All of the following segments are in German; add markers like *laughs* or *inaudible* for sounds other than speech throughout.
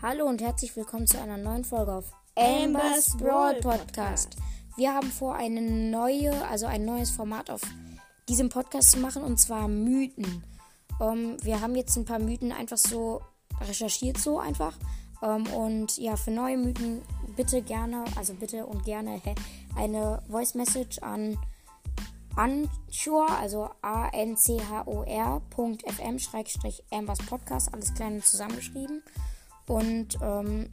Hallo und herzlich willkommen zu einer neuen Folge auf Ambers Brawl Podcast. Wir haben vor, eine neue, also ein neues Format auf diesem Podcast zu machen und zwar Mythen. Ähm, wir haben jetzt ein paar Mythen einfach so recherchiert, so einfach. Ähm, und ja, für neue Mythen bitte gerne, also bitte und gerne eine Voice Message an Anchor, also A-N-C-H-O-R.fm Ambers Podcast, alles klein zusammengeschrieben. Und ähm,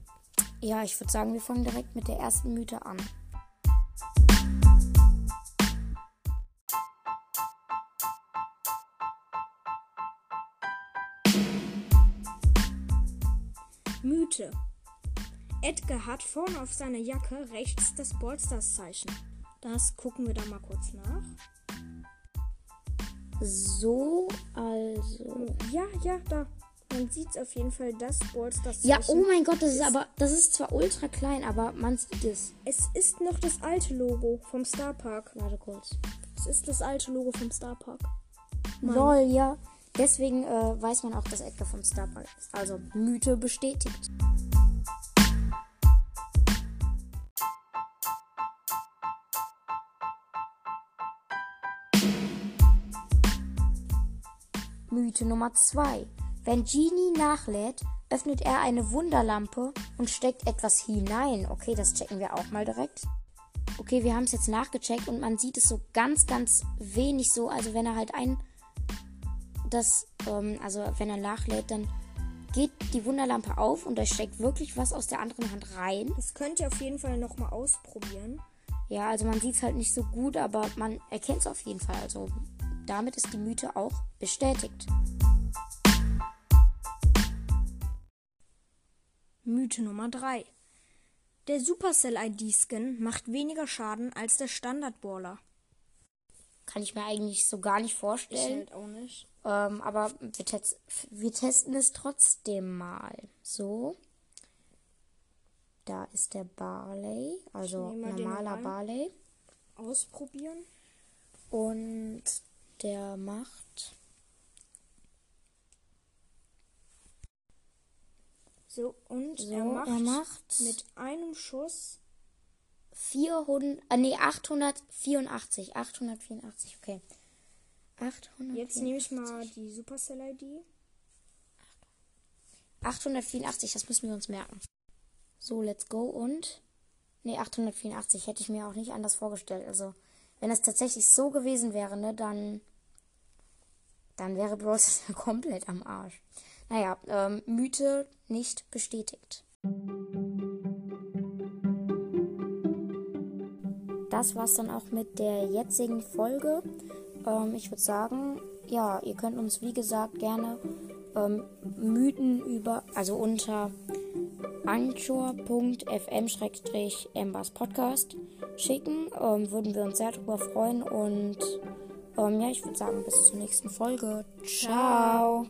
ja, ich würde sagen, wir fangen direkt mit der ersten Mythe an. Mythe. Edgar hat vorne auf seiner Jacke rechts das Ballstars-Zeichen. Das gucken wir da mal kurz nach. So, also. Ja, ja, da. Man sieht auf jeden Fall das Ballstars. Ja, oh mein Gott, das ist aber, das ist zwar ultra klein, aber man sieht es. Es ist noch das alte Logo vom Starpark. Warte kurz. Es ist das alte Logo vom Starpark. Lol, ja. Deswegen äh, weiß man auch, dass Edgar vom Starpark ist. Also Mythe bestätigt. Mythe Nummer 2. Wenn Genie nachlädt, öffnet er eine Wunderlampe und steckt etwas hinein. Okay, das checken wir auch mal direkt. Okay, wir haben es jetzt nachgecheckt und man sieht es so ganz, ganz wenig so. Also wenn er halt ein, das, ähm, also wenn er nachlädt, dann geht die Wunderlampe auf und da steckt wirklich was aus der anderen Hand rein. Das könnt ihr auf jeden Fall nochmal ausprobieren. Ja, also man sieht es halt nicht so gut, aber man erkennt es auf jeden Fall. Also damit ist die Mythe auch bestätigt. Mythe Nummer 3. Der Supercell ID-Skin macht weniger Schaden als der Standard-Baller. Kann ich mir eigentlich so gar nicht vorstellen. Ich halt auch nicht. Ähm, aber wir, tes wir testen es trotzdem mal. So. Da ist der Barley, also normaler Barley. Ausprobieren. Und der macht. So, und so, er, macht er macht mit einem Schuss 400, äh, nee, 884, 884, okay. 884. Jetzt nehme ich mal die Supercell ID. 884, das müssen wir uns merken. So, let's go und. Nee, 884 hätte ich mir auch nicht anders vorgestellt. Also, wenn es tatsächlich so gewesen wäre, ne, dann, dann wäre Bros *laughs* komplett am Arsch. Naja, ähm, Mythe nicht bestätigt. Das war's dann auch mit der jetzigen Folge. Ähm, ich würde sagen, ja, ihr könnt uns wie gesagt gerne ähm, Mythen über, also unter anchor.fm-embers Podcast schicken. Ähm, würden wir uns sehr darüber freuen und ähm, ja, ich würde sagen, bis zur nächsten Folge. Ciao. Ciao.